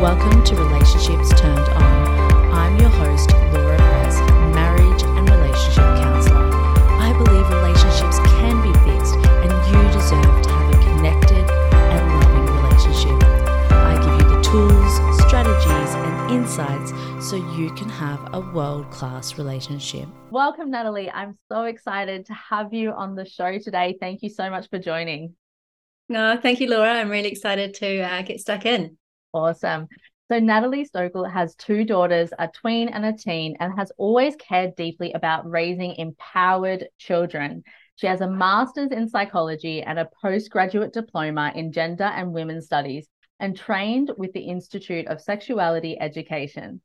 Welcome to Relationships Turned On. I'm your host, Laura Press, marriage and relationship counselor. I believe relationships can be fixed and you deserve to have a connected and loving relationship. I give you the tools, strategies, and insights so you can have a world class relationship. Welcome, Natalie. I'm so excited to have you on the show today. Thank you so much for joining. No, thank you, Laura. I'm really excited to uh, get stuck in. Awesome. So, Natalie Stokell has two daughters, a tween and a teen, and has always cared deeply about raising empowered children. She has a master's in psychology and a postgraduate diploma in gender and women's studies, and trained with the Institute of Sexuality Education.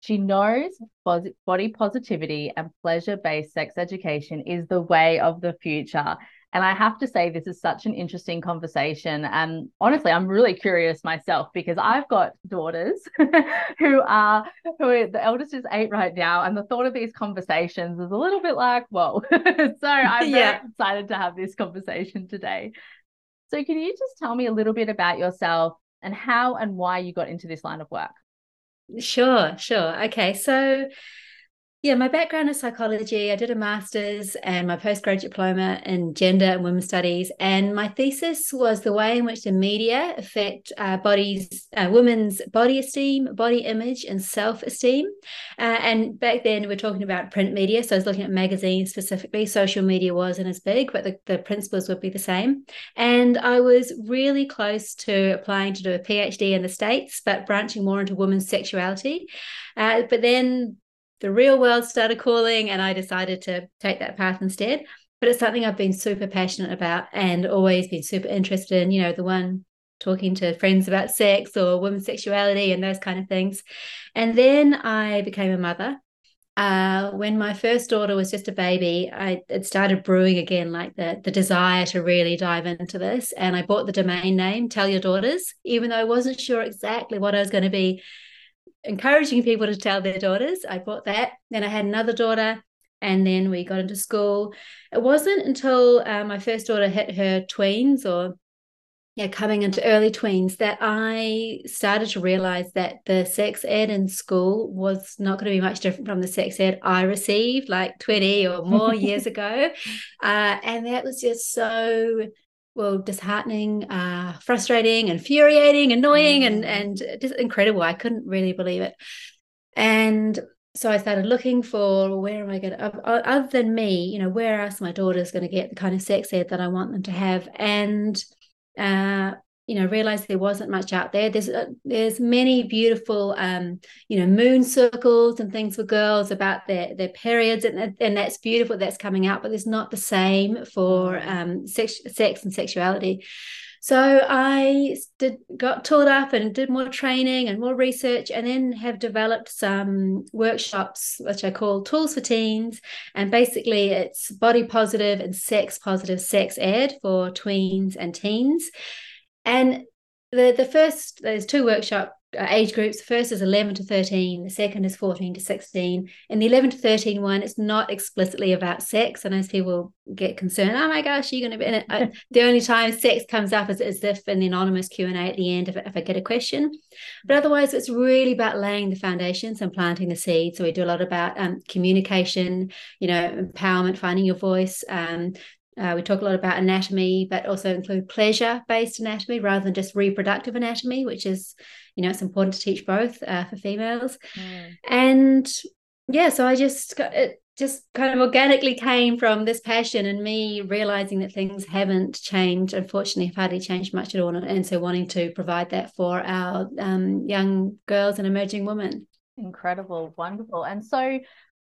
She knows body positivity and pleasure based sex education is the way of the future. And I have to say, this is such an interesting conversation. And honestly, I'm really curious myself because I've got daughters who are who are, the eldest is eight right now, and the thought of these conversations is a little bit like, whoa. so I'm very excited to have this conversation today. So, can you just tell me a little bit about yourself and how and why you got into this line of work? Sure, sure. Okay, so yeah, my background is psychology. I did a master's and my postgraduate diploma in gender and women's studies. And my thesis was the way in which the media affect uh, bodies, uh, women's body esteem, body image, and self esteem. Uh, and back then, we are talking about print media. So I was looking at magazines specifically. Social media wasn't as big, but the, the principles would be the same. And I was really close to applying to do a PhD in the States, but branching more into women's sexuality. Uh, but then the real world started calling and I decided to take that path instead. But it's something I've been super passionate about and always been super interested in, you know, the one talking to friends about sex or women's sexuality and those kind of things. And then I became a mother. Uh, when my first daughter was just a baby, I it started brewing again, like the the desire to really dive into this. And I bought the domain name Tell Your Daughters, even though I wasn't sure exactly what I was going to be encouraging people to tell their daughters. I bought that. Then I had another daughter, and then we got into school. It wasn't until uh, my first daughter hit her tweens or yeah, coming into early tweens that I started to realize that the sex ed in school was not going to be much different from the sex ed I received like 20 or more years ago. Uh, and that was just so well disheartening uh frustrating infuriating annoying and mm. and just incredible. I couldn't really believe it. And so i started looking for where am i going to other than me you know where else my daughter's going to get the kind of sex ed that i want them to have. And uh you know realized there wasn't much out there there's uh, there's many beautiful um you know moon circles and things for girls about their their periods and and that's beautiful that's coming out but there's not the same for mm. um sex sex and sexuality so I did got taught up and did more training and more research, and then have developed some workshops which I call tools for teens. And basically, it's body positive and sex positive sex ed for tweens and teens. And the the first there's two workshop uh, age groups. The first is 11 to 13. The second is 14 to 16. And the 11 to 13 one, it's not explicitly about sex. And as people get concerned, oh my gosh, you're going to be in. I, the only time sex comes up is as if in the anonymous Q&A at the end if, if I get a question. But otherwise, it's really about laying the foundations and planting the seed. So we do a lot about um, communication, you know, empowerment, finding your voice, um, uh, we talk a lot about anatomy, but also include pleasure based anatomy rather than just reproductive anatomy, which is, you know, it's important to teach both uh, for females. Mm. And yeah, so I just got it just kind of organically came from this passion and me realizing that things haven't changed. Unfortunately, have hardly changed much at all. And so wanting to provide that for our um, young girls and emerging women. Incredible, wonderful. And so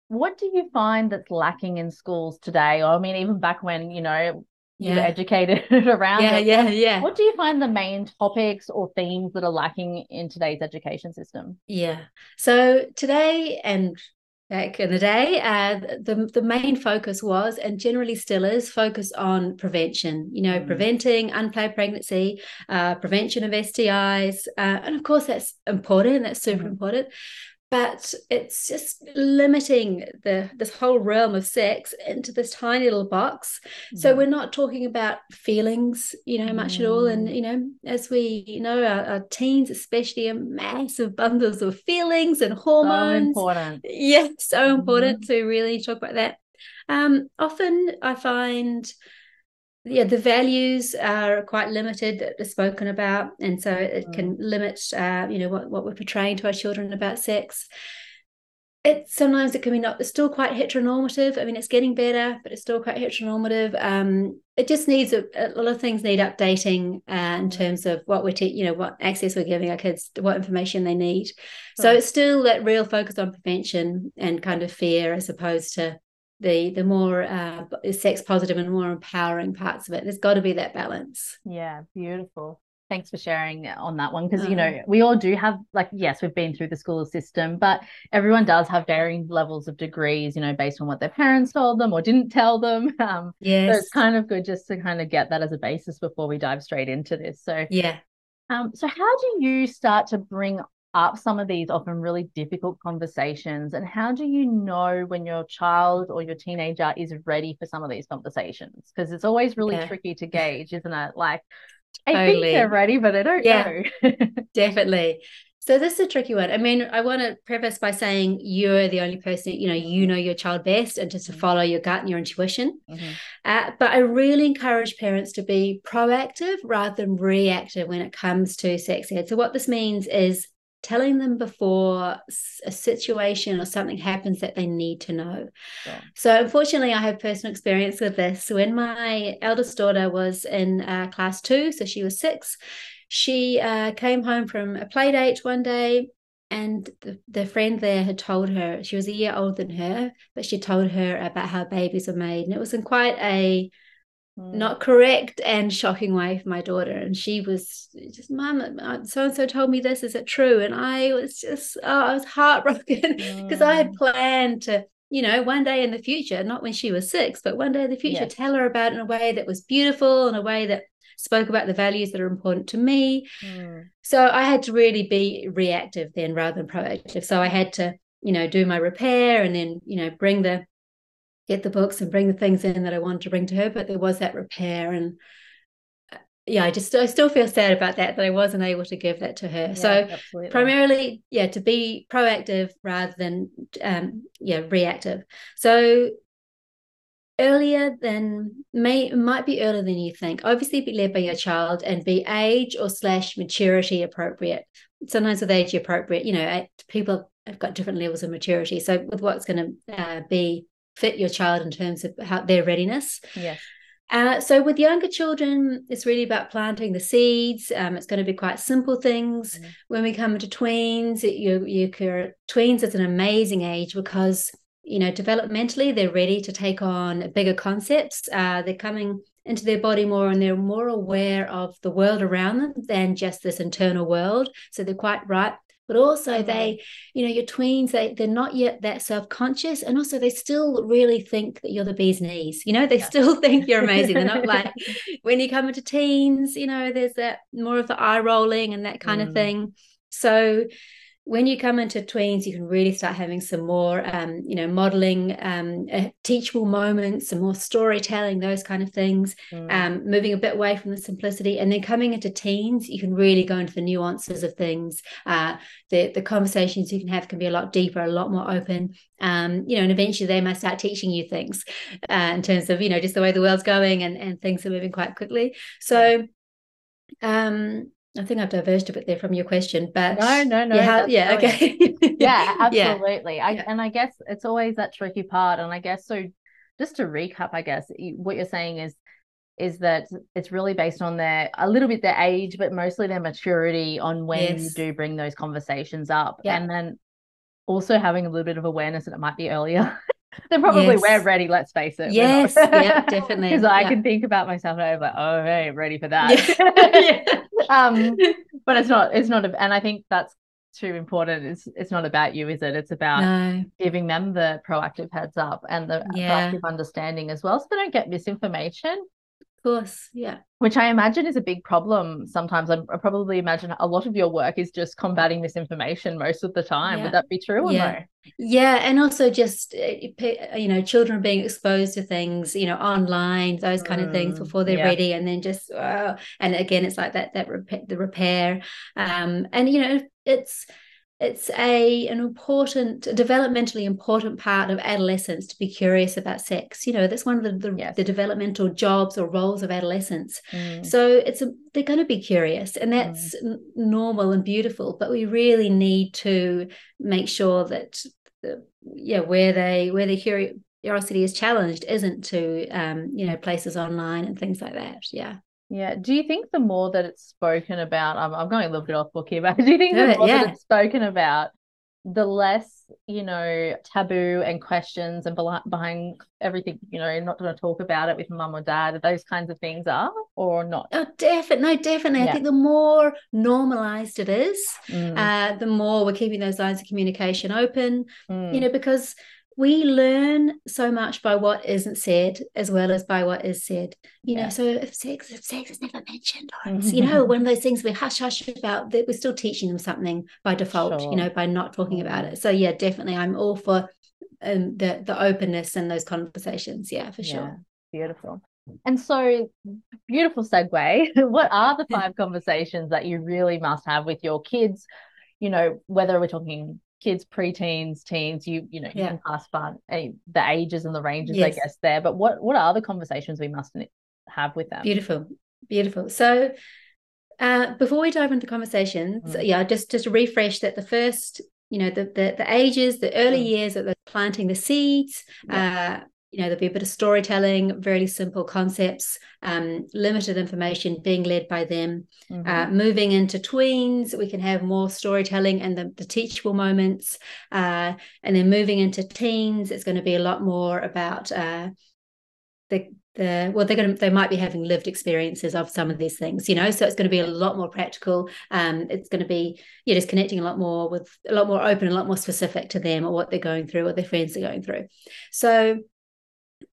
what do you find that's lacking in schools today? Or I mean, even back when, you know, you yeah. were educated around yeah, it. Yeah, yeah, What do you find the main topics or themes that are lacking in today's education system? Yeah. So today and back in the day, uh, the the main focus was, and generally still is, focus on prevention. You know, mm. preventing unplanned pregnancy, uh, prevention of STIs, uh, and of course that's important. That's super mm. important. But it's just limiting the this whole realm of sex into this tiny little box mm. so we're not talking about feelings you know much mm. at all and you know as we know our, our, teens especially are massive bundles of feelings and hormones so important yeah so important mm. to really talk about that um often i find yeah the values are quite limited that are spoken about and so it mm. can limit uh, you know what, what we're portraying to our children about sex. It sometimes it can be not it's still quite heteronormative. I mean it's getting better but it's still quite heteronormative. Um it just needs a, a lot of things need updating uh, in mm. terms of what we're te- you know what access we're giving our kids what information they need. So it's still that real focus on prevention and kind of fear as opposed to the the more uh, sex positive and more empowering parts of it. There's got to be that balance. Yeah, beautiful. Thanks for sharing on that one because uh, you know uh-huh. we all do have like yes we've been through the school system but everyone does have varying levels of degrees you know based on what their parents told them or didn't tell them um yes so it's kind of good just to kind of get that as a basis before we dive straight into this so yeah um so how do you start to bring up some of these often really difficult conversations and how do you know when your child or your teenager is ready for some of these conversations because it's always really yeah. tricky to gauge isn't it like i think they're ready but i don't yeah, know definitely so this is a tricky one. I mean, I want to preface by saying you're the only person, you know, you know your child best and just to mm-hmm. follow your gut and your intuition. Mm-hmm. Uh, but I really encourage parents to be proactive rather than reactive when it comes to sex ed. So what this means is telling them before a situation or something happens that they need to know. Yeah. So, unfortunately, I have personal experience with this. When my eldest daughter was in uh, class two, so she was six, she uh, came home from a play date one day. And the, the friend there had told her she was a year older than her, but she told her about how babies are made. And it was in quite a not correct and shocking way for my daughter. And she was just, Mom, so and so told me this. Is it true? And I was just, oh, I was heartbroken because mm. I had mm. planned to, you know, one day in the future, not when she was six, but one day in the future, yes. tell her about it in a way that was beautiful, in a way that spoke about the values that are important to me. Mm. So I had to really be reactive then rather than proactive. So I had to, you know, do my repair and then, you know, bring the get the books and bring the things in that I wanted to bring to her. But there was that repair and uh, yeah, I just I still feel sad about that that I wasn't able to give that to her. Yeah, so absolutely. primarily, yeah, to be proactive rather than um yeah reactive. So earlier than may might be earlier than you think. Obviously, be led by your child and be age or slash maturity appropriate. Sometimes with age appropriate, you know, people have got different levels of maturity. So with what's going to uh, be fit your child in terms of how their readiness. Yes. Uh, so with younger children, it's really about planting the seeds. Um, it's going to be quite simple things. Mm. When we come to tweens, you you tweens is an amazing age because you know developmentally they're ready to take on bigger concepts. Uh, they're coming into their body more and they're more aware of the world around them than just this internal world. So they're quite ripe but also mm-hmm. they you know your tweens they they're not yet that self-conscious and also they still really think that you're the bee's knees you know they yeah. still think you're amazing they're not like when you come into teens you know there's that more of the eye rolling and that kind mm. of thing so when you come into tweens, you can really start having some more, um, you know, modeling, um, uh, teachable moments, some more storytelling, those kind of things. Mm. Um, moving a bit away from the simplicity, and then coming into teens, you can really go into the nuances of things. Uh, the the conversations you can have can be a lot deeper, a lot more open. Um, you know, and eventually they might start teaching you things uh, in terms of you know just the way the world's going and and things are moving quite quickly. So um I think I've diverged a bit there from your question, but no, no, no. Yeah, yeah okay. yeah, absolutely. Yeah. I, and I guess it's always that tricky part. And I guess so. Just to recap, I guess what you're saying is is that it's really based on their a little bit their age, but mostly their maturity on when yes. you do bring those conversations up, yeah. and then also having a little bit of awareness that it might be earlier. They're probably yes. we're ready. Let's face it. Yes, yeah, definitely. Because I can think about myself and I'm like, oh, hey, ready for that. Yeah. um, but it's not. It's not. A, and I think that's too important. It's it's not about you, is it? It's about no. giving them the proactive heads up and the yeah. proactive understanding as well, so they don't get misinformation. Course. Yeah. Which I imagine is a big problem sometimes. I, probably imagine a lot of your work is just combating misinformation most of the time. Yeah. Would that be true or Yeah. no? Yeah, and also just uh, you know, children being exposed to things, you know, online, those kind of things Mm, before they're yeah. ready, and then just uh, and again, it's like that that repair, the repair, um, and you know, it's it's a an important developmentally important part of adolescence to be curious about sex. You know, that's one of the the, Yes. the developmental jobs or roles of adolescence. Mm, So it's a, they're going to be curious, and that's n- normal and beautiful. But we really need to make sure that, the, yeah, where they where their curiosity is challenged isn't to, um, you know, places online and things like that. Yeah, Yeah. Do you think the more that it's spoken about, I'm, I'm going a little bit off book here, but do you think Do the it, more that it's spoken about, the less, you know, taboo and questions and behind everything, you know, not going to talk about it with mum or dad, those kinds of things are or not? oh, definitely, no, definitely. Yeah. I think the more normalized it is, Mm, uh, the more we're keeping those lines of communication open. mm, you know because we learn so much by what isn't said as well as by what is said you know so if sex if sex is never mentioned or it's you know one of those things we hush hush about that we're still teaching them something by default Sure. you know by not talking about it so yeah definitely i'm all for um, the the openness and those conversations yeah for yeah. sure Beautiful. And so, beautiful segue. What are the five conversations that you really must have with your kids? You know, whether we're talking kids, preteens, teens, you you know, you Yeah. can pass fun the ages and the ranges, I guess there. But what what are the conversations we must have with them? Beautiful, beautiful. So, uh, before we dive into the conversations, Mm. yeah, just just to refresh that the first, you know, the the, the ages, the early Mm. years that they're planting the seeds. Uh, you know, there'll be a bit of storytelling, very simple concepts, um, limited information being led by them. Mhm. Uh, moving into tweens, we can have more storytelling and the, the teachable moments. Uh, and then moving into teens, it's going to be a lot more about uh, the the well, they're going to they might be having lived experiences of some of these things, you know. So it's going to be a lot more practical. Um, it's going to be yeah, just connecting a lot more with a lot more open, a lot more specific to them or what they're going through, what their friends are going through. So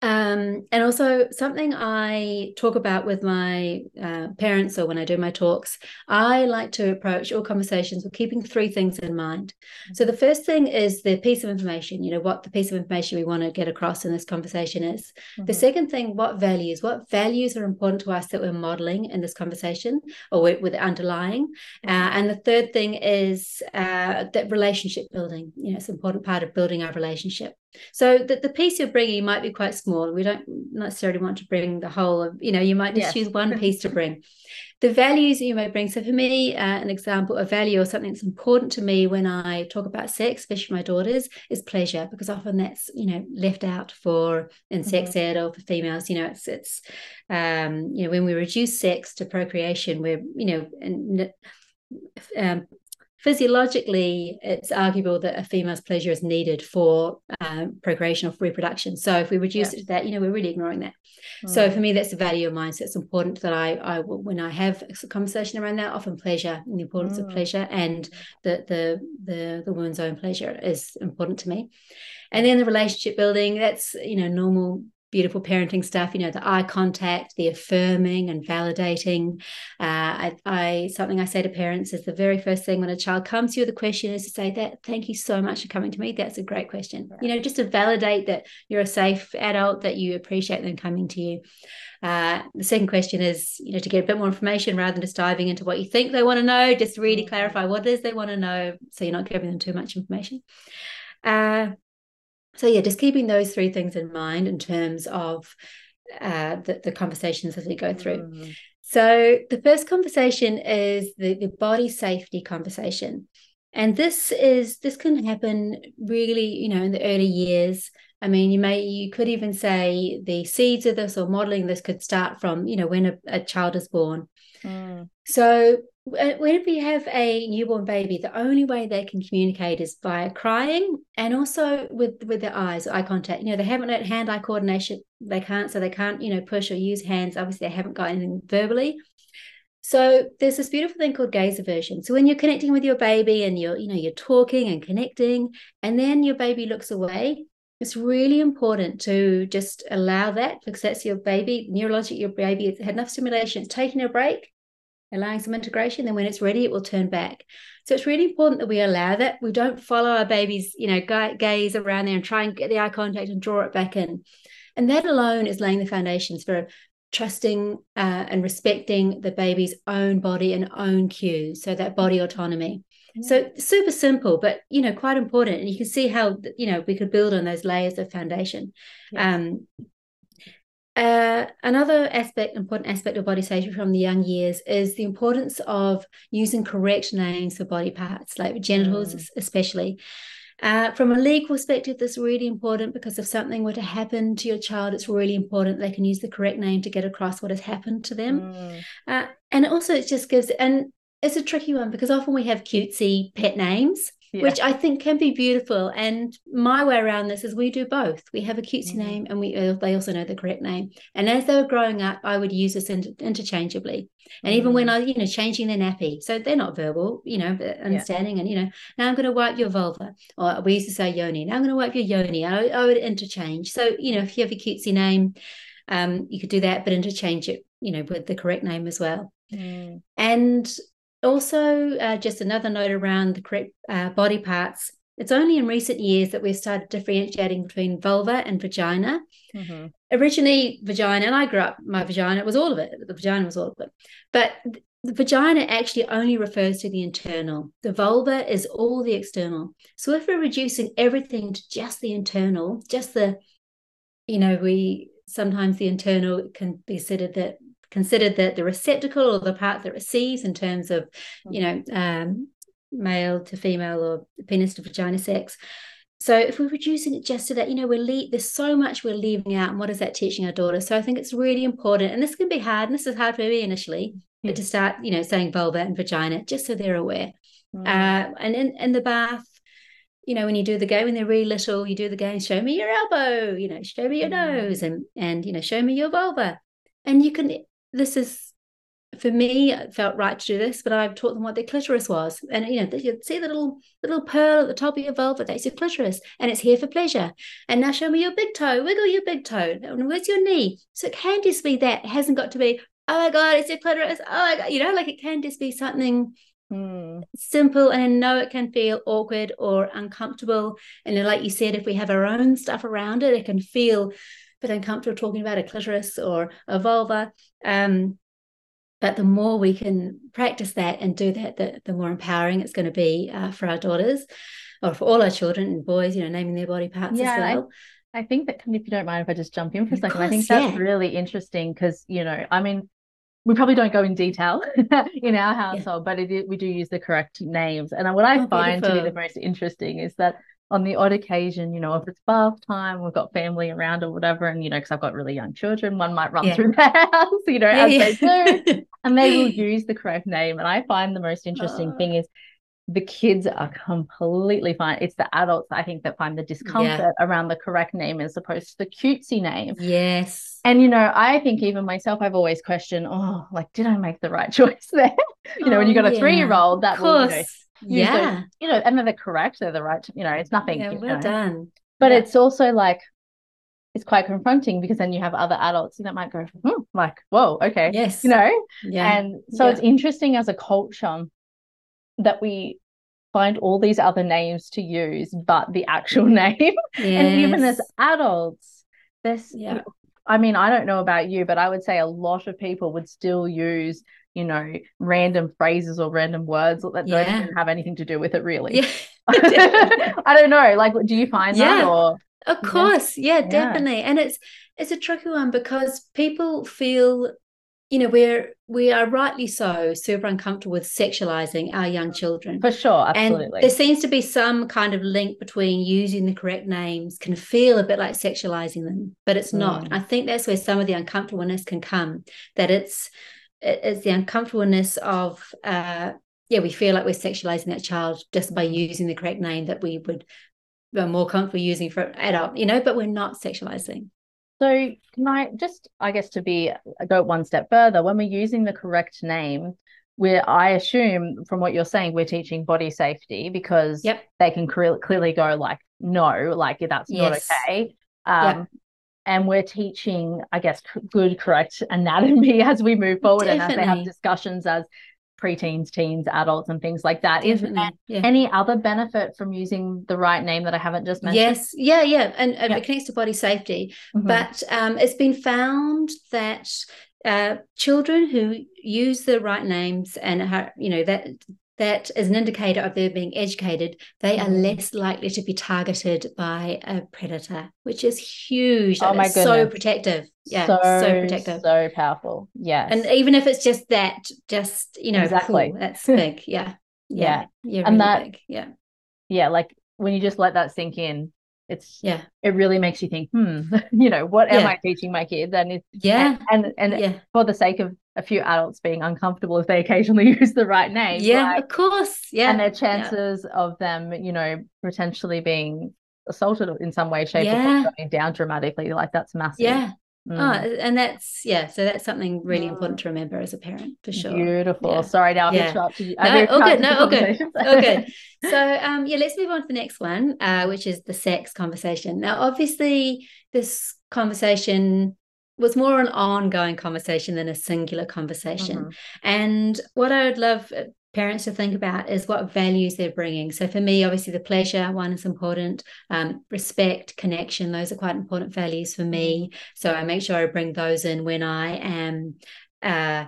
um, and also something I talk about with my uh, parents or when I do my talks, I like to approach all conversations with keeping three things in mind. So the first thing is the piece of information, you know, what the piece of information we want to get across in this conversation is. The Mhm. second thing, what values, what values are important to us that we're modeling in this conversation or with, underlying. Uh, and the third thing is uh, that relationship building. You know, it's an important part of building our relationship. So the, the piece you're bringing might be quite small. We don't necessarily want to bring the whole of, you know, you might just Yes. choose one piece to bring. The values you may bring. So for me, uh, an example, a value or something that's important to me when I talk about sex, especially my daughters, is pleasure, because often that's, you know, left out for in sex ed or for females. You know, it's it's um, you know, when we reduce sex to procreation, we're, you know, and um, physiologically, it's arguable that a female's pleasure is needed for um, procreation or reproduction. So if we reduce Yeah. it to that, you know, we're really ignoring that. So Mm. for me, that's a value of mine. So it's important that I, I when I have a conversation around that, often pleasure and the importance of Mm. pleasure and the the the the woman's own pleasure is important to me. And then the relationship building, that's you know normal beautiful parenting stuff you know the eye contact the affirming and validating. Uh, I, I something i say to parents is the very first thing when a child comes to you with a question is to say that thank you so much for coming to me. That's a great question. You know just to validate that you're a safe adult that you appreciate them coming to you. Uh, the second question is you know to get a bit more information rather than just diving into what you think they want to know just really Mhm. clarify what it is they want to know so you're not giving them too much information. Uh, so yeah just keeping those three things in mind in terms of uh, the, the conversations as we go through Mm. so the first conversation is the, the body safety conversation and this is this can happen really you know in the early years i mean you may you could even say the seeds of this or modeling this could start from you know when a, a child is born Mm. so Uh, when we have a newborn baby, the only way they can communicate is by crying and also with with their eyes, eye contact. You know, they haven't learned hand-eye coordination. They can't, so they can't, you know, push or use hands. Obviously, they haven't got anything verbally. So there's this beautiful thing called gaze aversion. So when you're connecting with your baby and you're, you know, you're talking and connecting, and then your baby looks away, it's really important to just allow that because that's your baby, neurologic, your baby has had enough stimulation, it's taking a break, allowing some integration. Then when it's ready, it will turn back. So it's really important that we allow that. We don't follow our baby's, you know, gaze around there and try and get the eye contact and draw it back in. And that alone is laying the foundations for trusting uh, and respecting the baby's own body and own cues. So that body autonomy. So super simple, but you know, quite important. And you can see how you know we could build on those layers of foundation. Um, uh, another aspect, important aspect of body safety from the young years is the importance of using correct names for body parts, like genitals, mm. especially. Uh, from a legal perspective, this is really important because if something were to happen to your child, it's really important they can use the correct name to get across what has happened to them. Mm. Uh, and also, it just gives, and it's a tricky one because often we have cutesy pet names yeah. which I think can be beautiful. And my way around this is we do both. We have a cutesy mm. name, and we uh, they also know the correct name. And as they were growing up, I would use this inter- interchangeably. And mm. even when mm. I, you know, changing their nappy, so they're not verbal, you know, but understanding. Yeah. And you know, now I'm going to wipe your vulva, or we used to say yoni. Now I'm going to wipe your yoni. I, I would interchange. So you know, if you have a cutesy name, um, you could do that, but interchange it, you know, with the correct name as well. Mm. And also, uh, just another note around the correct uh, body parts. It's only in recent years that we've started differentiating between vulva and vagina. Mm-hmm. Originally, vagina, and I grew up, my vagina was all of it. The vagina was all of it. But the vagina actually only refers to the internal. The vulva is all the external. So if we're reducing everything to just the internal, just the, you know, we sometimes the internal can be considered that considered the, the receptacle or the part that receives in terms of, you know, um, male to female or penis to vagina sex. So if we're reducing it just to that, you know, we're le- there's so much we're leaving out, and what is that teaching our daughters? So I think it's really important, and this can be hard, and this is hard for me initially, but to start, you know, saying vulva and vagina, just so they're aware. Mm. Uh, and in in the bath, you know, when you do the game when they're really little, you do the game, show me your elbow, you know, show me your mm. nose, and and you know, show me your vulva, and you can this is for me it felt right to do this but i've taught them what their clitoris was and you know you see the little little pearl at the top of your vulva that's your clitoris and it's here for pleasure and now show me your big toe wiggle your big toe and where's your knee so it can just be that it hasn't got to be oh my god it's your clitoris oh my god you know like it can just be something hmm. simple and i know it can feel awkward or uncomfortable and like you said if we have our own stuff around it it can feel a bit uncomfortable talking about a clitoris or a vulva. Um, but the more we can practice that and do that, the, the more empowering it's going to be uh, for our daughters or for all our children and boys, you know, naming their body parts yeah, as well. I, I think that, if you don't mind if I just jump in for a second, course, I think that's yeah. really interesting because, you know, I mean, we probably don't go in detail in our household, yeah. but it, we do use the correct names. And what I oh, find beautiful. to be the most interesting is that on the odd occasion, you know, if it's bath time, we've got family around or whatever, and you know, because I've got really young children, one might run yeah. through the house, you know, yeah, as yeah. they do, and they will use the correct name. And I find the most interesting oh. thing is the kids are completely fine. It's the adults, I think, that find the discomfort around the correct name as opposed to the cutesy name. Yes. And you know, I think even myself, I've always questioned, oh, like, did I make the right choice there? you know, oh, when you oh, got a three year old, that will, you know, yeah those, you know and they're correct they're the right you know it's nothing yeah, well know. done but yeah. it's also like it's quite confronting because then you have other adults that might go hmm, like whoa okay yes you know yeah and so yeah. it's interesting as a culture that we find all these other names to use but the actual name yes. and even as adults this yeah I mean, I don't know about you, but I would say a lot of people would still use you know, random phrases or random words that yeah. don't even have anything to do with it really. Yeah. I don't know. Like, do you find yeah. that or of course, yeah. yeah, definitely. And it's it's a tricky one because people feel, you know, we're we are rightly so super uncomfortable with sexualizing our young children. For sure, absolutely. And there seems to be some kind of link between using the correct names can feel a bit like sexualizing them, but it's not. Mm. I think that's where some of the uncomfortableness can come. That it's it's the uncomfortableness of uh, yeah we feel like we're sexualizing that child just by using the correct name that we would be more comfortable using for an adult you know but we're not sexualizing so can i just i guess to be go one step further when we're using the correct name we're i assume from what you're saying we're teaching body safety because yep. they can cre- clearly go like no, like that's not okay. Um, And we're teaching, I guess, good, correct anatomy as we move forward and as they have discussions as preteens, teens, adults, and things like that. Is Definitely. Yeah. any other benefit from using the right name that I haven't just mentioned? Yes, yeah, yeah, and, and Yeah. it connects to body safety. Mhm. But um, it's been found that uh, children who use the right names and you know that that is an indicator of their being educated. They are Mhm. less likely to be targeted by a predator, which is huge. Oh my it's so protective. Yeah, so, so, protective. so powerful. Yes. and even if it's just that, just you know, Exactly. cool, that's big. Yeah, Yeah. yeah, And really that- big. Yeah, yeah, like when you just let that sink in, it's yeah, it really makes you think, hmm, you know, what am Yeah. I teaching my kids? And it's yeah, and and yeah. for the sake of a few adults being uncomfortable if they occasionally use the right name. Yeah, like, of course. Yeah. and their chances of them, you know, potentially being assaulted in some way, shape, or Yeah. form going down dramatically, like that's massive. yeah. Mm. Oh, and that's yeah. So that's something really Mm. important to remember as a parent for sure. Beautiful. Yeah. Sorry, now I've Yeah. interrupted you. No, all good. No, all good. Oh, good. So um, yeah, let's move on to the next one, uh, which is the sex conversation. Now, obviously, this conversation was more an ongoing conversation than a singular conversation. Mhm. And what I would love parents to think about is what values they're bringing. So for me, obviously, the pleasure one is important. Um, respect, connection, those are quite important values for me. So I make sure I bring those in when I am. Uh,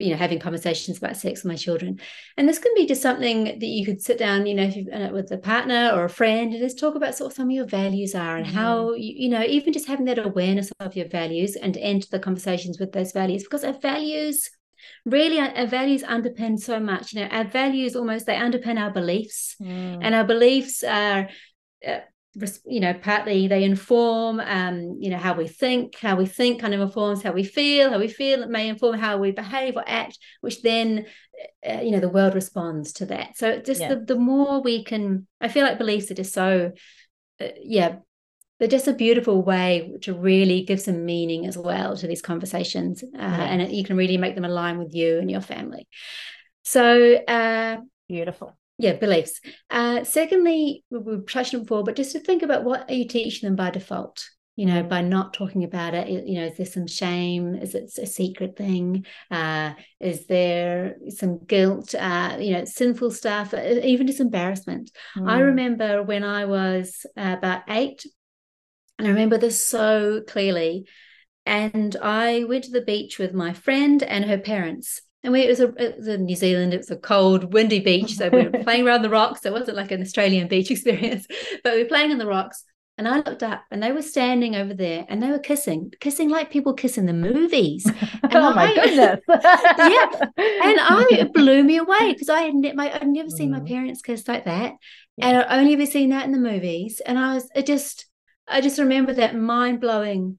you know, having conversations about sex with my children, and this can be just something that you could sit down, you know, if you've done it with a partner or a friend, and just talk about sort of some of your values are and Mhm. how you, you know, even just having that awareness of your values and end the conversations with those values because our values really our, our values underpin so much you know our values almost they underpin our beliefs Mm. and our beliefs are uh, you know partly they inform um you know how we think how we think kind of informs how we feel how we feel it may inform how we behave or act which then uh, you know the world responds to that so just Yeah. the, the more we can i feel like beliefs are just so uh, yeah they're just a beautiful way to really give some meaning as well to these conversations uh, and it, you can really make them align with you and your family. So uh Beautiful. yeah beliefs. Uh secondly we- we've touched on before but just to think about what are you teaching them by default? You know by not talking about it you know is there some shame? Is it a secret thing? Uh is there some guilt? Uh you know sinful stuff uh, even just embarrassment. I Mm. remember when I was about eight, and I remember this so clearly. And I went to the beach with my friend and her parents. And we, it, was a, it was in New Zealand, it was a cold, windy beach. So we were playing around the rocks. It wasn't like an Australian beach experience, but we were playing on the rocks. And I looked up and they were standing over there and they were kissing, kissing like people kiss in the movies. oh my I- goodness. Yeah, and I it blew me away because I had ne- my, I'd never seen my Mm. parents kiss like that, Yeah. and I'd only ever seen that in the movies. And I was it just I just remember that mind blowing.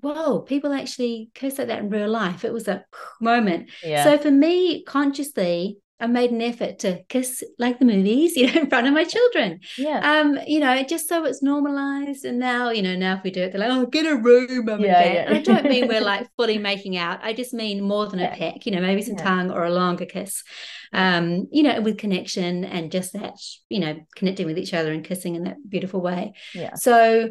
Whoa, people actually kiss like that in real life. It was a moment. yeah. So for me, consciously, I made an effort to kiss like the movies, you know, in front of my children. yeah. Um, you know, just so it's normalized. And now, you know, now if we do it, they're like, oh, get a room, mum Yeah, and dad. yeah. And I don't mean we're like fully making out. I just mean more than Yeah. a peck, you know, maybe some tongue or a longer kiss. Um, you know, with connection and just that, you know, connecting with each other and kissing in that beautiful way. yeah. So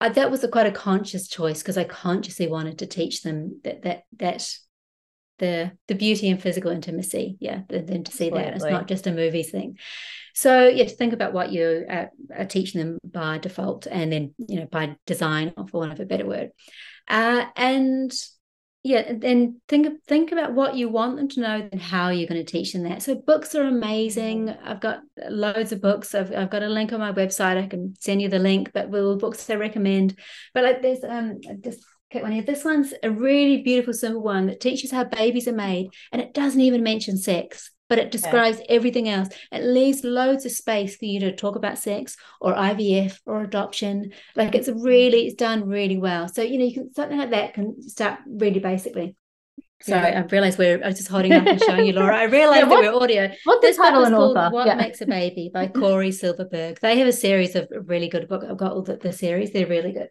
uh, that was a quite a conscious choice because I consciously wanted to teach them that that that the the beauty and physical intimacy, yeah, then then to see that it's not just a movie thing. So yeah, to think about what you uh, are teaching them by default, and then you know by design, or for want of a better word, uh, and yeah, then think think about what you want them to know and how you're going to teach them that. So books are amazing. I've got loads of books. I've I've got a link on my website. I can send you the link. But with all the books I recommend, but like there's um just okay one here. This one's a really beautiful simple one that teaches how babies are made, and it doesn't even mention sex. But it describes everything else. It leaves loads of space for you to talk about sex or IVF or adoption. Like it's really, it's done really well. So you know, you can something like that can start really basically. Sorry, Yeah. I realized we're I was just holding up and showing you, Laura. I realized Yeah, that we're audio. What This title is and called author? What yeah. Makes a Baby by Cory Silverberg. They have a series of really good books. I've got all the, the series. They're really good.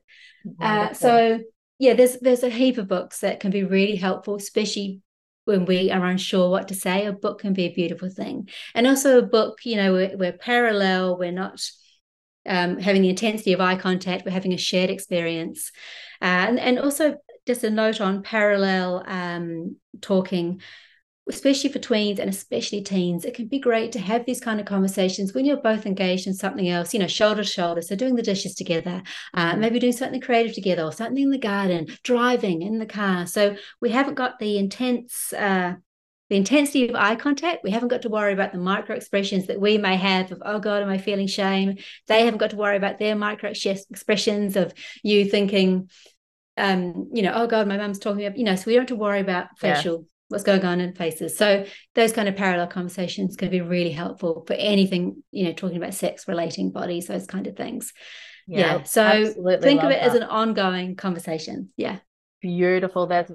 Uh, so yeah, there's there's a heap of books that can be really helpful, especially when we are unsure what to say. A book can be a beautiful thing, and also a book, you know, we're, we're parallel. We're not um, having the intensity of eye contact, we're having a shared experience. Uh, and, and also, just a note on parallel um, talking especially for tweens and especially teens, it can be great to have these kind of conversations when you're both engaged in something else, you know, shoulder to shoulder. So doing the dishes together, uh, maybe doing something creative together or something in the garden, driving in the car. So we haven't got the intense, uh, the intensity of eye contact. We haven't got to worry about the micro expressions that we may have of, oh God, am I feeling shame? They haven't got to worry about their micro expressions of you thinking, um, you know, oh God, my mum's talking about, you know, so we don't have to worry about facial what's going on in faces. So those kind of parallel conversations can be really helpful for anything, you know, talking about sex relating bodies, those kind of things. Yeah. yeah. So think of it that. as an ongoing conversation. Yeah. Beautiful. There's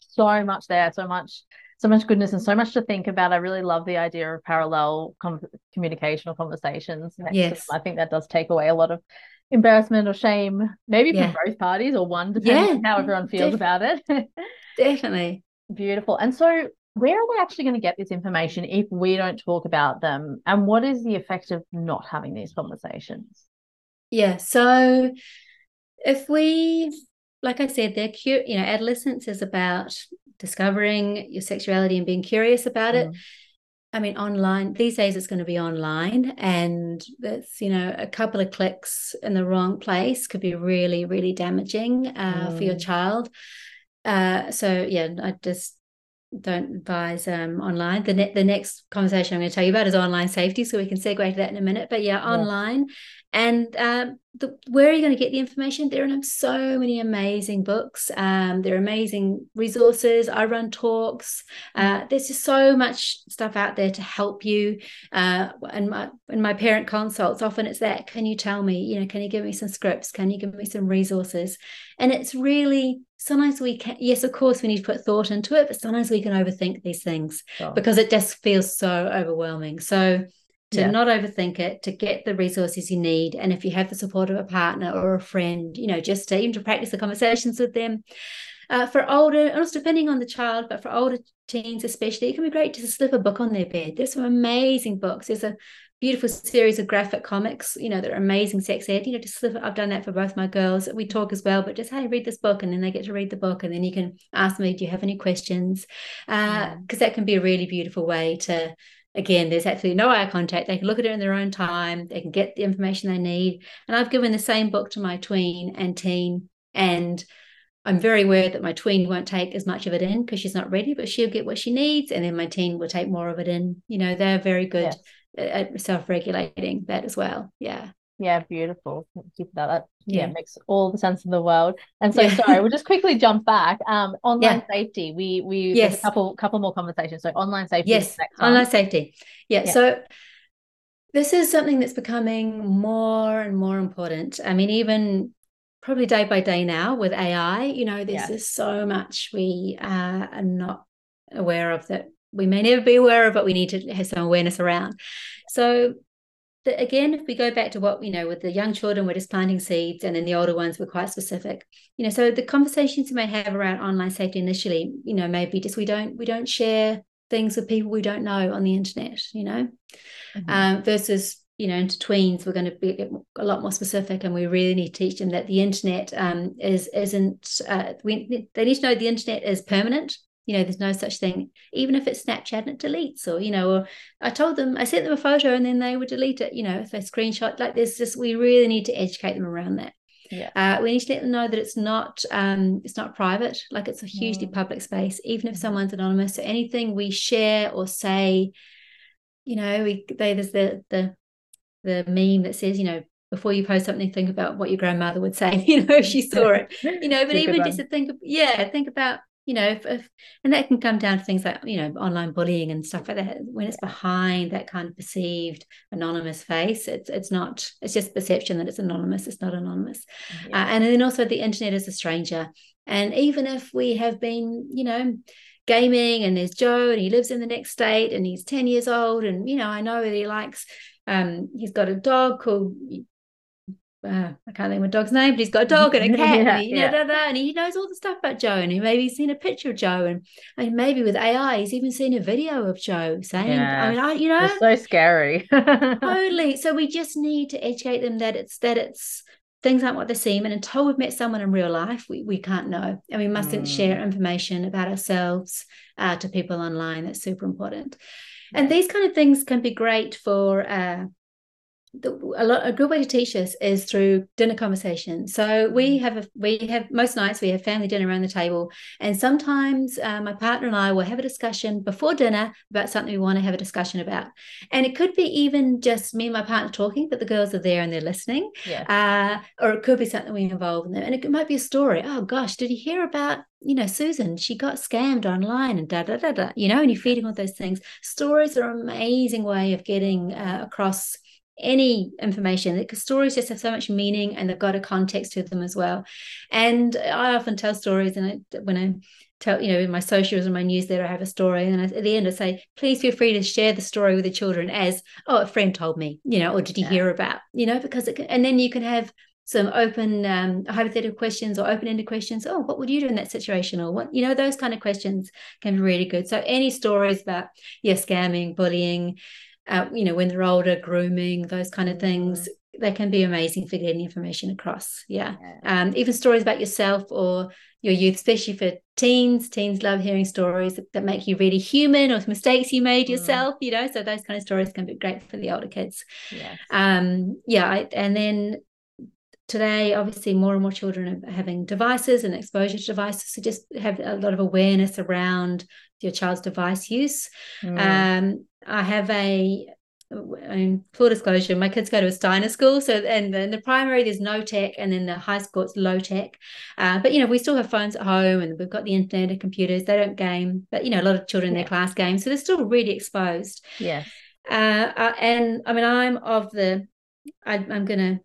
so much there, so much, so much goodness and so much to think about. I really love the idea of parallel com- communication or conversations. Yes. I think that does take away a lot of embarrassment or shame, maybe yeah. from both parties or one, depending yeah. how everyone feels Def- about it. Definitely. Beautiful. And so, where are we actually going to get this information if we don't talk about them? And what is the effect of not having these conversations? Yeah. So, if we, like I said, they're cute, you know, adolescence is about discovering your sexuality and being curious about mm. it. I mean, online these days it's going to be online, and that's you know a couple of clicks in the wrong place could be really, really damaging uh, mm. for your mm. child. Uh, so yeah, I just don't advise um, online. The ne- the next conversation I'm going to tell you about is online safety, so we can segue to that in a minute. But yeah, online, and um, the, where are you going to get the information? There are so many amazing books. Um, there are amazing resources. I run talks. Uh, there's just so much stuff out there to help you. Uh, and my in my parent consults, often it's that. Can you tell me? You know, can you give me some scripts? Can you give me some resources? And it's really sometimes we can. Yes, of course, we need to put thought into it, but sometimes we can overthink these things sure. because it just feels so overwhelming. So to yeah. not overthink it, to get the resources you need. And if you have the support of a partner or a friend, you know, just to even to practice the conversations with them. Uh, for older, and also depending on the child, but for older teens especially, it can be great to slip a book on their bed. There's some amazing books. There's a beautiful series of graphic comics, you know, that are amazing sex ed. You know, just slip it. I've done that for both my girls. We talk as well, but just hey, read this book, and then they get to read the book, and then you can ask me, do you have any questions? Because uh, that can be a really beautiful way to again, there's absolutely no eye contact. They can look at it in their own time. They can get the information they need. And I've given the same book to my tween and teen, and I'm very aware that my tween won't take as much of it in because she's not ready, but she'll get what she needs, and then my teen will take more of it in. You know, they're very good at self-regulating that as well. Yeah. Yeah, beautiful. Keep that. That yeah. yeah. makes all the sense in the world. And so, yeah. sorry, we'll just quickly jump back. Um, online yeah. safety. We we yes. a couple couple more conversations. So online safety. Yes, online safety. Yeah. So this is something that's becoming more and more important. I mean, even probably day by day now with AI. You know, there's just so much we uh, are not aware of that we may never be aware of, but we need to have some awareness around. So that again, if we go back to what, you know, with the young children, we're just planting seeds, and then the older ones, we're quite specific. You know, so the conversations you may have around online safety initially, you know, maybe just we don't we don't share things with people we don't know on the internet, you know, mm-hmm. um, versus you know, into tweens, we're going to be a lot more specific, and we really need to teach them that the internet um, is isn't. Uh, we, they need to know the internet is permanent you know there's no such thing even if it's snapchat and it deletes or you know or i told them i sent them a photo and then they would delete it you know if they screenshot like this just we really need to educate them around that yeah uh, we need to let them know that it's not um it's not private like it's a hugely mm. public space even if mm-hmm. someone's anonymous so anything we share or say you know we they there's the the the meme that says you know before you post something, think about what your grandmother would say, you know, if she saw it, you know, but even just to think, of, yeah, think about you know, if, if, and that can come down to things like, you know, online bullying and stuff like that. When it's behind that kind of perceived anonymous face, it's it's not, it's just perception that it's anonymous, it's not anonymous. Yeah. Uh, and then also the internet is a stranger. And even if we have been, you know, gaming and there's Joe and he lives in the next state and he's 10 years old and, you know, I know that he likes, um, he's got a dog called uh, I can't think of my dog's name, but he's got a dog and a cat, Yeah, and, he, yeah. da, da, da, and he knows all the stuff about Joe, and he maybe he's seen a picture of Joe, and, and maybe with AI, he's even seen a video of Joe saying, I mean, I, you know, It's so scary. totally. So we just need to educate them that it's that it's things aren't what they seem, and until we've met someone in real life, we we can't know, and we mustn't Mm. share information about ourselves uh, to people online. That's super important. And these kind of things can be great for uh, the, a lot. A good way to teach us is through dinner conversation. So we have a we have most nights we have family dinner around the table, and sometimes uh, my partner and I will have a discussion before dinner about something we want to have a discussion about, and it could be even just me and my partner talking, but the girls are there and they're listening, yeah. uh, or it could be something we involve in them, and it might be a story. Oh gosh, did you hear about you know Susan? She got scammed online and da da da da. You know, and you're feeding all those things. Stories are an amazing way of getting uh, across any information because stories just have so much meaning and they've got a context to them as well. And i often tell stories and I, when i tell you know in my socials and my newsletter i have a story and I, at the end i say please feel free to share the story with the children as oh a friend told me you know or did you Yeah. hear about? You know because it can, and then you can have some open um, hypothetical questions or open-ended questions. Oh what would you do in that situation? or what you know those kind of questions can be really good. So any stories about yeah scamming bullying uh, you know when they're older grooming those kind of things they can be amazing for getting information across yeah Yeah. um, even stories about yourself or your youth especially for teens teens love hearing stories that, that make you really human or mistakes you made Mm. yourself you know so those kind of stories can be great for the older kids Yes. um yeah I, and then today obviously more and more children are having devices and exposure to devices so just have a lot of awareness around your child's device use Mm. um i have a mean, full disclosure, my kids go to a Steiner school. So, and in the primary, there's no tech, and then the high school, it's low tech. Uh, but, you know, we still have phones at home and we've got the internet and computers. They don't game, but, you know, a lot of children in Yeah. their class game. So they're still really exposed. Yeah. Uh, and I mean, I'm of the, I, I'm going to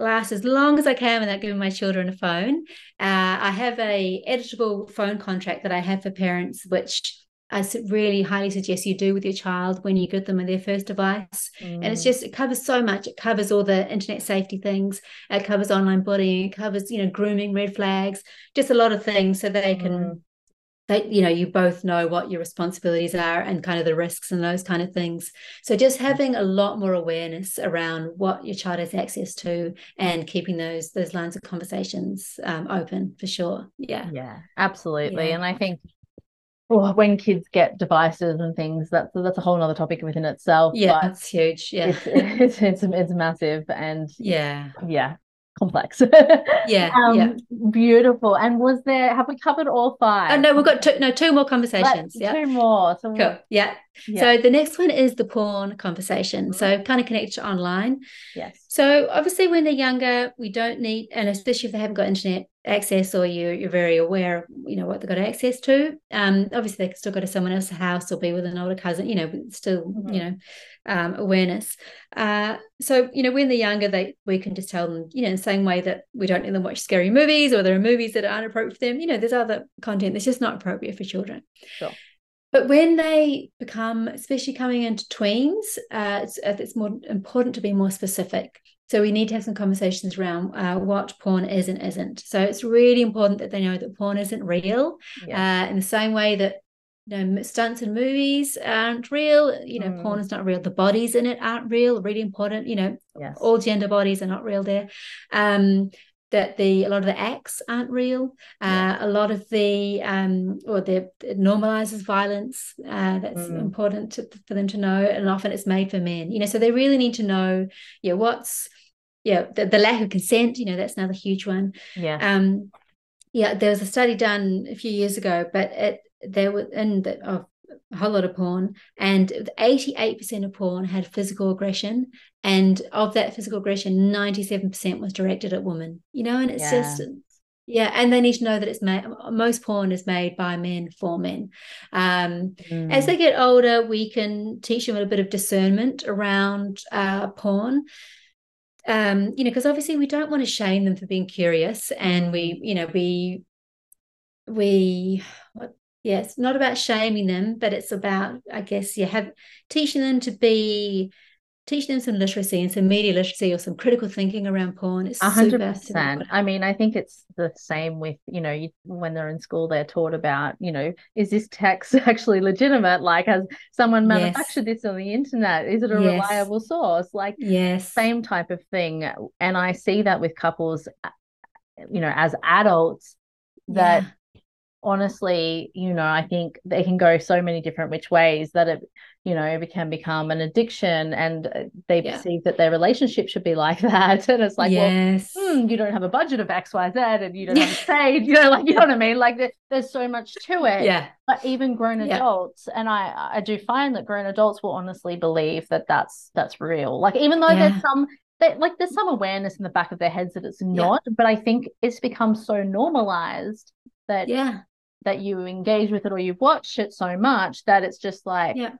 last as long as I can without giving my children a phone. Uh, I have a editable phone contract that I have for parents, which I really highly suggest you do with your child when you give them their first device. And it's Mm. just it covers so much. It covers all the internet safety things. It covers online bullying. It covers you know grooming, red flags, just a lot of things, so they can. They, you know, you both know what your responsibilities are and kind of the risks and those kind of things. So just having a lot more awareness around what your child has access to and keeping those those lines of conversations um, open for sure. Yeah, Yeah, absolutely. Yeah. And I think oh, when kids get devices and things, that's that's a whole nother topic within itself. yeah, it's huge. Yeah, it's, it's it's it's massive and yeah, yeah, complex. yeah, um, yeah. Beautiful. And was there? Have we covered all five? Oh no, we've got two, no two more conversations. Yeah, two more. So cool. Yeah. yeah. So the next one is the porn conversation. So kind of connected to online. yes. So obviously when they're younger, we don't need, and especially if they haven't got internet access or you you're very aware of you know what they've got access to. Um, obviously they can still go to someone else's house or be with an older cousin, you know, still, Mhm. you know, um, awareness. Uh, so you know when they're younger, they we can just tell them, you know, in the same way that we don't let them watch scary movies or there are movies that aren't appropriate for them. You know, there's other content that's just not appropriate for children. Sure. But when they become, especially coming into tweens, uh, it's, it's more important to be more specific. So we need to have some conversations around uh, what porn is and isn't. So it's really important that they know that porn isn't real. Yeah. Uh, in the same way that you know stunts and movies aren't real. You know, Mm. porn is not real. The bodies in it aren't real. Really important. You know, yes. all gender bodies are not real there. Um, that the a lot of the acts aren't real. Uh, Yeah. A lot of the um, or the it normalizes violence. Uh, that's Mm. important to, for them to know, and often it's made for men. You know, so they really need to know, yeah, what's yeah the, the lack of consent. You know, that's another huge one. yeah. Um, yeah, there was a study done a few years ago, but it there were in the of a whole lot of porn, and 88% of porn had physical aggression, and of that physical aggression, 97% was directed at women. You know, and it's Yeah. just yeah, and they need to know that it's made. Most porn is made by men for men. Um, as Mm. they get older, we can teach them a bit of discernment around uh, porn. Um, you know, because obviously we don't want to shame them for being curious, and we, you know, we, we, yeah, it's not about shaming them, but it's about, I guess, you have teaching them to be, teaching them some literacy and some media literacy or some critical thinking around porn. It's hundred percent. I mean, I think it's the same with you know you, when they're in school, they're taught about you know is this text actually legitimate? Like, has someone manufactured yes. this on the internet? Is it a yes. reliable source? Like, yes, same type of thing. And I see that with couples, you know, as adults that. Yeah honestly, you know, I think they can go so many different which ways that it, you know, it can become an addiction and uh, they yeah. perceive that their relationship should be like that. And it's like, yes. well, hmm, you don't have a budget of X, Y, Z and you don't have a trade, you know, like, you know what I mean? Like there, there's so much to it. Yeah. But even grown yeah. adults, and I, I do find that grown adults will honestly believe that that's, that's real. Like, even though yeah. there's some, they, like there's some awareness in the back of their heads that it's not, but I think it's become so normalized that yeah that you engage with it or you've watched it so much that it's just like yeah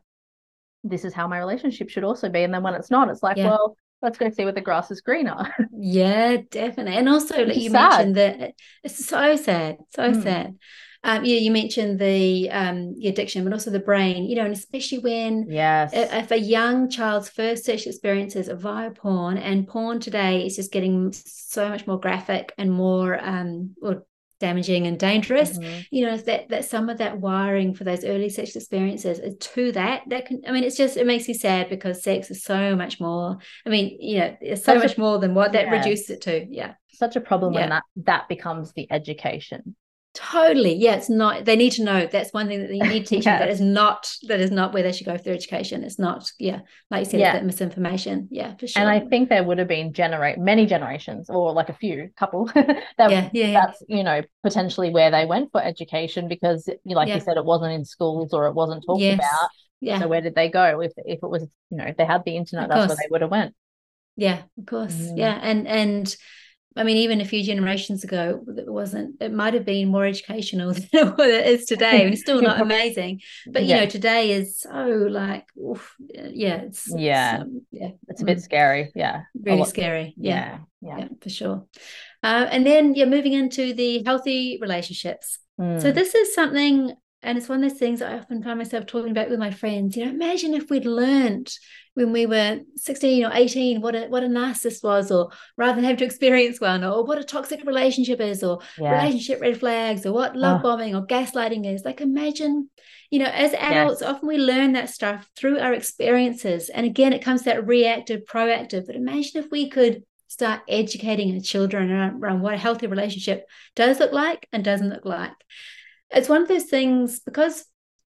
this is how my relationship should also be and then when it's not it's like yeah. well let's go see what the grass is greener yeah definitely and also like you sad. mentioned that it's so sad so mm. sad um, yeah, you mentioned the um, the addiction, but also the brain. You know, and especially when yes, if a young child's first sexual experiences are via porn, and porn today is just getting so much more graphic and more um, or damaging and dangerous. Mm-hmm. you know that that some of that wiring for those early sexual experiences to that that can i mean it's just it makes me sad because sex is so much more i mean you know it's so such much a, more than what that reduces it to. Yeah. Such a problem yeah. when that that becomes the education Totally. Yeah, it's not they need to know that's one thing that you need to teach them that is not that is not where they should go for their education. It's not, yeah, like you said, yeah. that misinformation. Yeah, for sure. And I think there would have been generate many generations or like a few couple that yeah, yeah, that's you know potentially where they went for education because like you said, it wasn't in schools or it wasn't talked yes. about. Yeah. So where did they go? If if it was, you know, if they had the internet, that's where they would have went. Yeah, of course. Mm. Yeah. And and I mean, even a few generations ago, it wasn't, it might have been more educational than what it is today. it's still not amazing. But, you yeah. know, today is so like, oof, yeah, it's, yeah, it's, um, yeah, it's a bit mm. scary. Yeah. Really scary. Yeah. Yeah. yeah. for sure. Uh, and then, yeah, moving into the healthy relationships. Mm. So, this is something and it's one of those things I often find myself talking about with my friends. You know, imagine if we'd learned when we were 16 or 18 what a what a narcissist was, or rather than have to experience one, or what a toxic relationship is, or relationship red flags, or what love oh. bombing or gaslighting is. Like imagine, you know, as adults, yes. often we learn that stuff through our experiences. And again, it comes that reactive, proactive. But imagine if we could start educating our children around, around what a healthy relationship does look like and doesn't look like it's one of those things because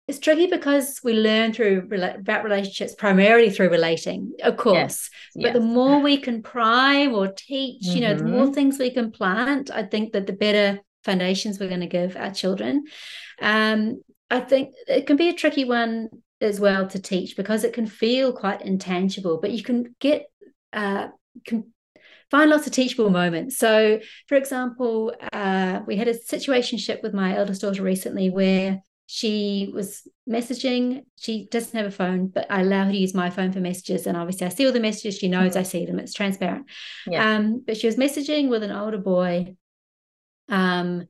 it's tricky because we learn through about relationships primarily through relating, of course. Yes, but yes. the more we can prime or teach, mm-hmm. you know, the more mm-hmm. things we can plant, I think that the better foundations we're going to give our children. Um, I think it can be a tricky one as well to teach because it can feel quite intangible, but you can get uh, can find lots of teachable moments. So, for example, uh, we had a situationship with my eldest daughter recently where she was messaging. She doesn't have a phone, but I allow her to use my phone for messages. And obviously, I see all the messages. She knows I see them. It's transparent. Yeah. Um, but she was messaging with an older boy. Um,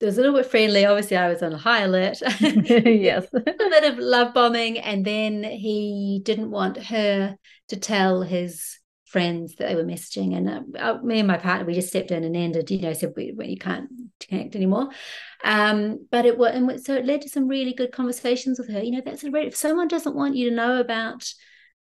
it was a little bit friendly. Obviously, I was on high alert. yes. a bit of love bombing. And then he didn't want her to tell his friends that they were messaging and uh, uh, me and my partner we just stepped in and ended you know said we, we you can't connect anymore um but it was and so it led to some really good conversations with her you know that's a red. if someone doesn't want you to know about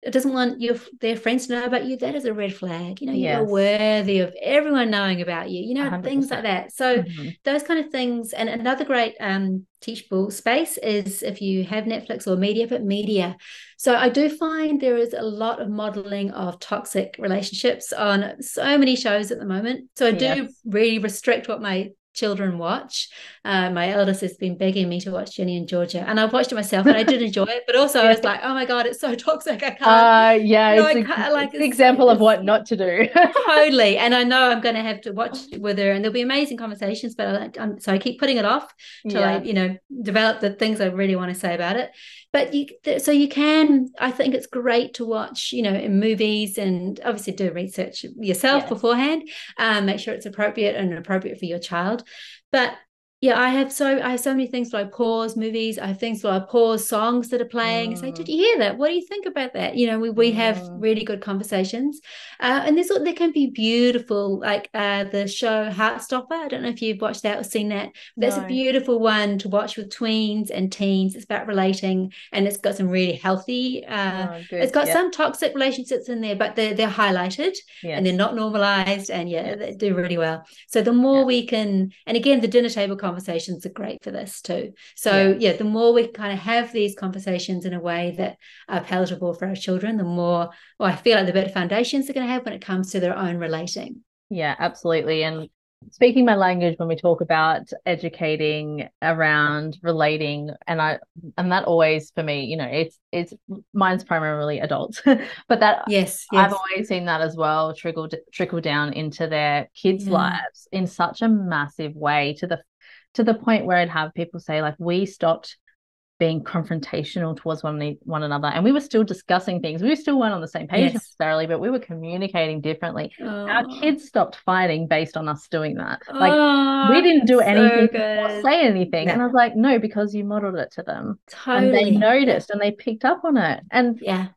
it doesn't want your their friends to know about you, that is a red flag. You know, yes. you're worthy of everyone knowing about you, you know, 100%. things like that. So mm-hmm. those kind of things. And another great um, teachable space is if you have Netflix or media, but media. So I do find there is a lot of modeling of toxic relationships on so many shows at the moment. So I do yes. really restrict what my children watch. Uh, my eldest has been begging me to watch Ginny and Georgia, and I've watched it myself, and I did enjoy it. But also, yeah. I was like, "Oh my god, it's so toxic! I can't." Uh, yeah, you know, it's, a, like it's, example it's, of what not to do. totally, and I know I'm going to have to watch with her, and there'll be amazing conversations. But I, I'm, so I keep putting it off till yeah. I, you know, develop the things I really want to say about it. But you, so you can. I think it's great to watch, you know, in movies, and obviously do research yourself beforehand. Um, make sure it's appropriate and appropriate for your child. But yeah, I have so I have so many things like pause movies. I have things like pause songs that are playing. Mm. Say, did you hear that? What do you think about that? You know, we, we mm. have really good conversations, uh, and there's there can be beautiful like uh, the show Heartstopper. I don't know if you've watched that or seen that. That's no. a beautiful one to watch with tweens and teens. It's about relating, and it's got some really healthy. Uh, oh, it's got yeah. some toxic relationships in there, but they're they're highlighted and they're not normalized, and yeah, yes. they do really well. So the more yeah. we can, and again, the dinner table conversations are great for this too. So yeah, yeah the more we kind of have these conversations in a way that are palatable for our children, the more well, I feel like the better foundations they're going to have when it comes to their own relating. Yeah, absolutely. And speaking my language when we talk about educating around relating and i and that always for me you know it's it's mine's primarily adults but that yes, yes, i've always seen that as well trickle trickle down into their kids yeah. lives in such a massive way to the to the point where I'd have people say like we stopped being confrontational towards one, one another and we were still discussing things we still weren't on the same page yes. necessarily but we were communicating differently oh. our kids stopped fighting based on us doing that like oh, we didn't do anything so or say anything no. and i was like no because you modeled it to them totally. and they noticed and they picked up on it and yeah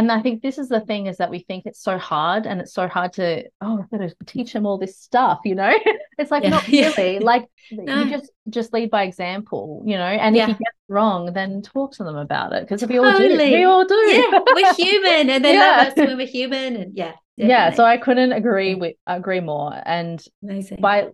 and I think this is the thing is that we think it's so hard and it's so hard to oh I've got to teach them all this stuff you know it's like yeah. not really like no. you just just lead by example you know and yeah. if you get wrong then talk to them about it because if we all do we all do yeah we're human and then yeah. when we're human and yeah definitely. yeah so I couldn't agree with agree more and Amazing. by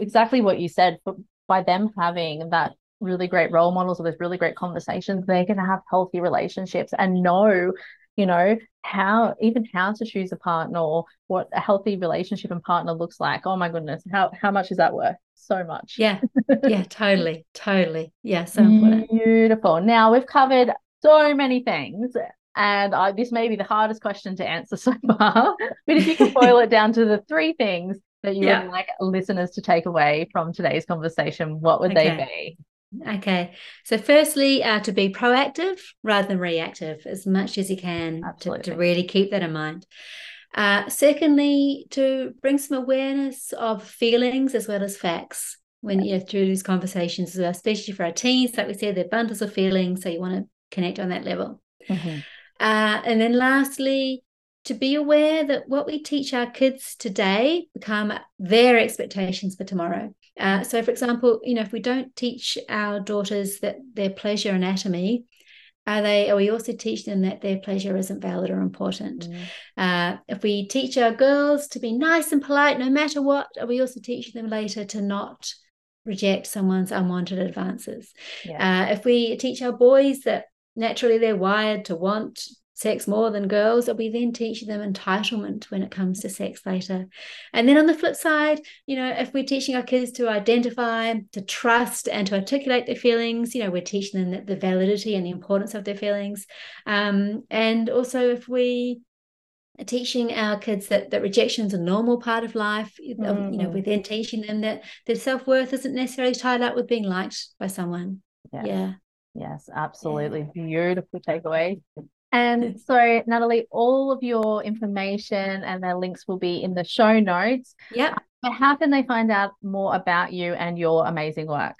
exactly what you said but by them having that really great role models or those really great conversations they're going to have healthy relationships and know you know how even how to choose a partner or what a healthy relationship and partner looks like. Oh my goodness how how much is that worth? So much. Yeah. Yeah totally totally. Yeah so important. Beautiful. Now we've covered so many things and I, this may be the hardest question to answer so far but if you can boil it down to the three things that you yeah. would like listeners to take away from today's conversation what would okay. they be Okay. So, firstly, uh, to be proactive rather than reactive as much as you can to, to, really keep that in mind. Uh, secondly, to bring some awareness of feelings as well as facts when you're through these conversations, especially for our teens. Like we said, they're bundles of feelings. So, you want to connect on that level. Mm-hmm. Uh, and then, lastly, to be aware that what we teach our kids today become their expectations for tomorrow. Uh, so, for example, you know, if we don't teach our daughters that their pleasure anatomy, are they? Are we also teach them that their pleasure isn't valid or important? Mm. Uh, if we teach our girls to be nice and polite no matter what, are we also teaching them later to not reject someone's unwanted advances? Yeah. Uh, if we teach our boys that naturally they're wired to want sex more than girls, or we then teach them entitlement when it comes to sex later. And then on the flip side, you know, if we're teaching our kids to identify, to trust, and to articulate their feelings, you know, we're teaching them that the validity and the importance of their feelings. Um, and also if we are teaching our kids that that rejection is a normal part of life mm. you know we're then teaching them that their self-worth isn't necessarily tied up with being liked by someone yes. yeah yes absolutely yeah. beautiful takeaway and so, Natalie, all of your information and their links will be in the show notes. Yeah. But how can they find out more about you and your amazing work?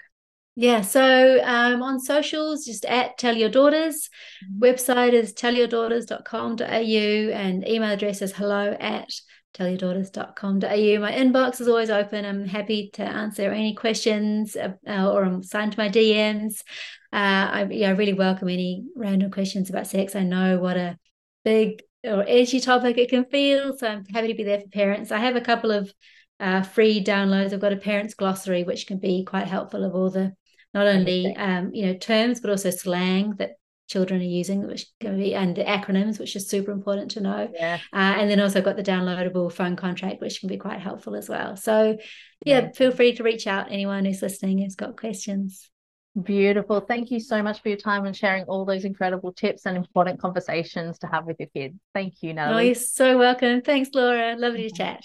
Yeah, so um, on socials, just at Tell Your Daughters. Mm-hmm. Website is tellyourdaughters.com.au and email address is hello at tellyourdaughters.com.au. My inbox is always open. I'm happy to answer any questions uh, or I'm signed to my DMs uh, I, yeah, I really welcome any random questions about sex. I know what a big or edgy topic it can feel, so I'm happy to be there for parents. I have a couple of uh, free downloads. I've got a parents glossary, which can be quite helpful of all the not only um, you know terms but also slang that children are using, which can be and the acronyms, which is super important to know. Yeah. Uh, and then also got the downloadable phone contract, which can be quite helpful as well. So yeah, yeah, feel free to reach out anyone who's listening who's got questions. Beautiful. Thank you so much for your time and sharing all those incredible tips and important conversations to have with your kids. Thank you, Natalie. Oh, you're so welcome. Thanks, Laura. Lovely to chat.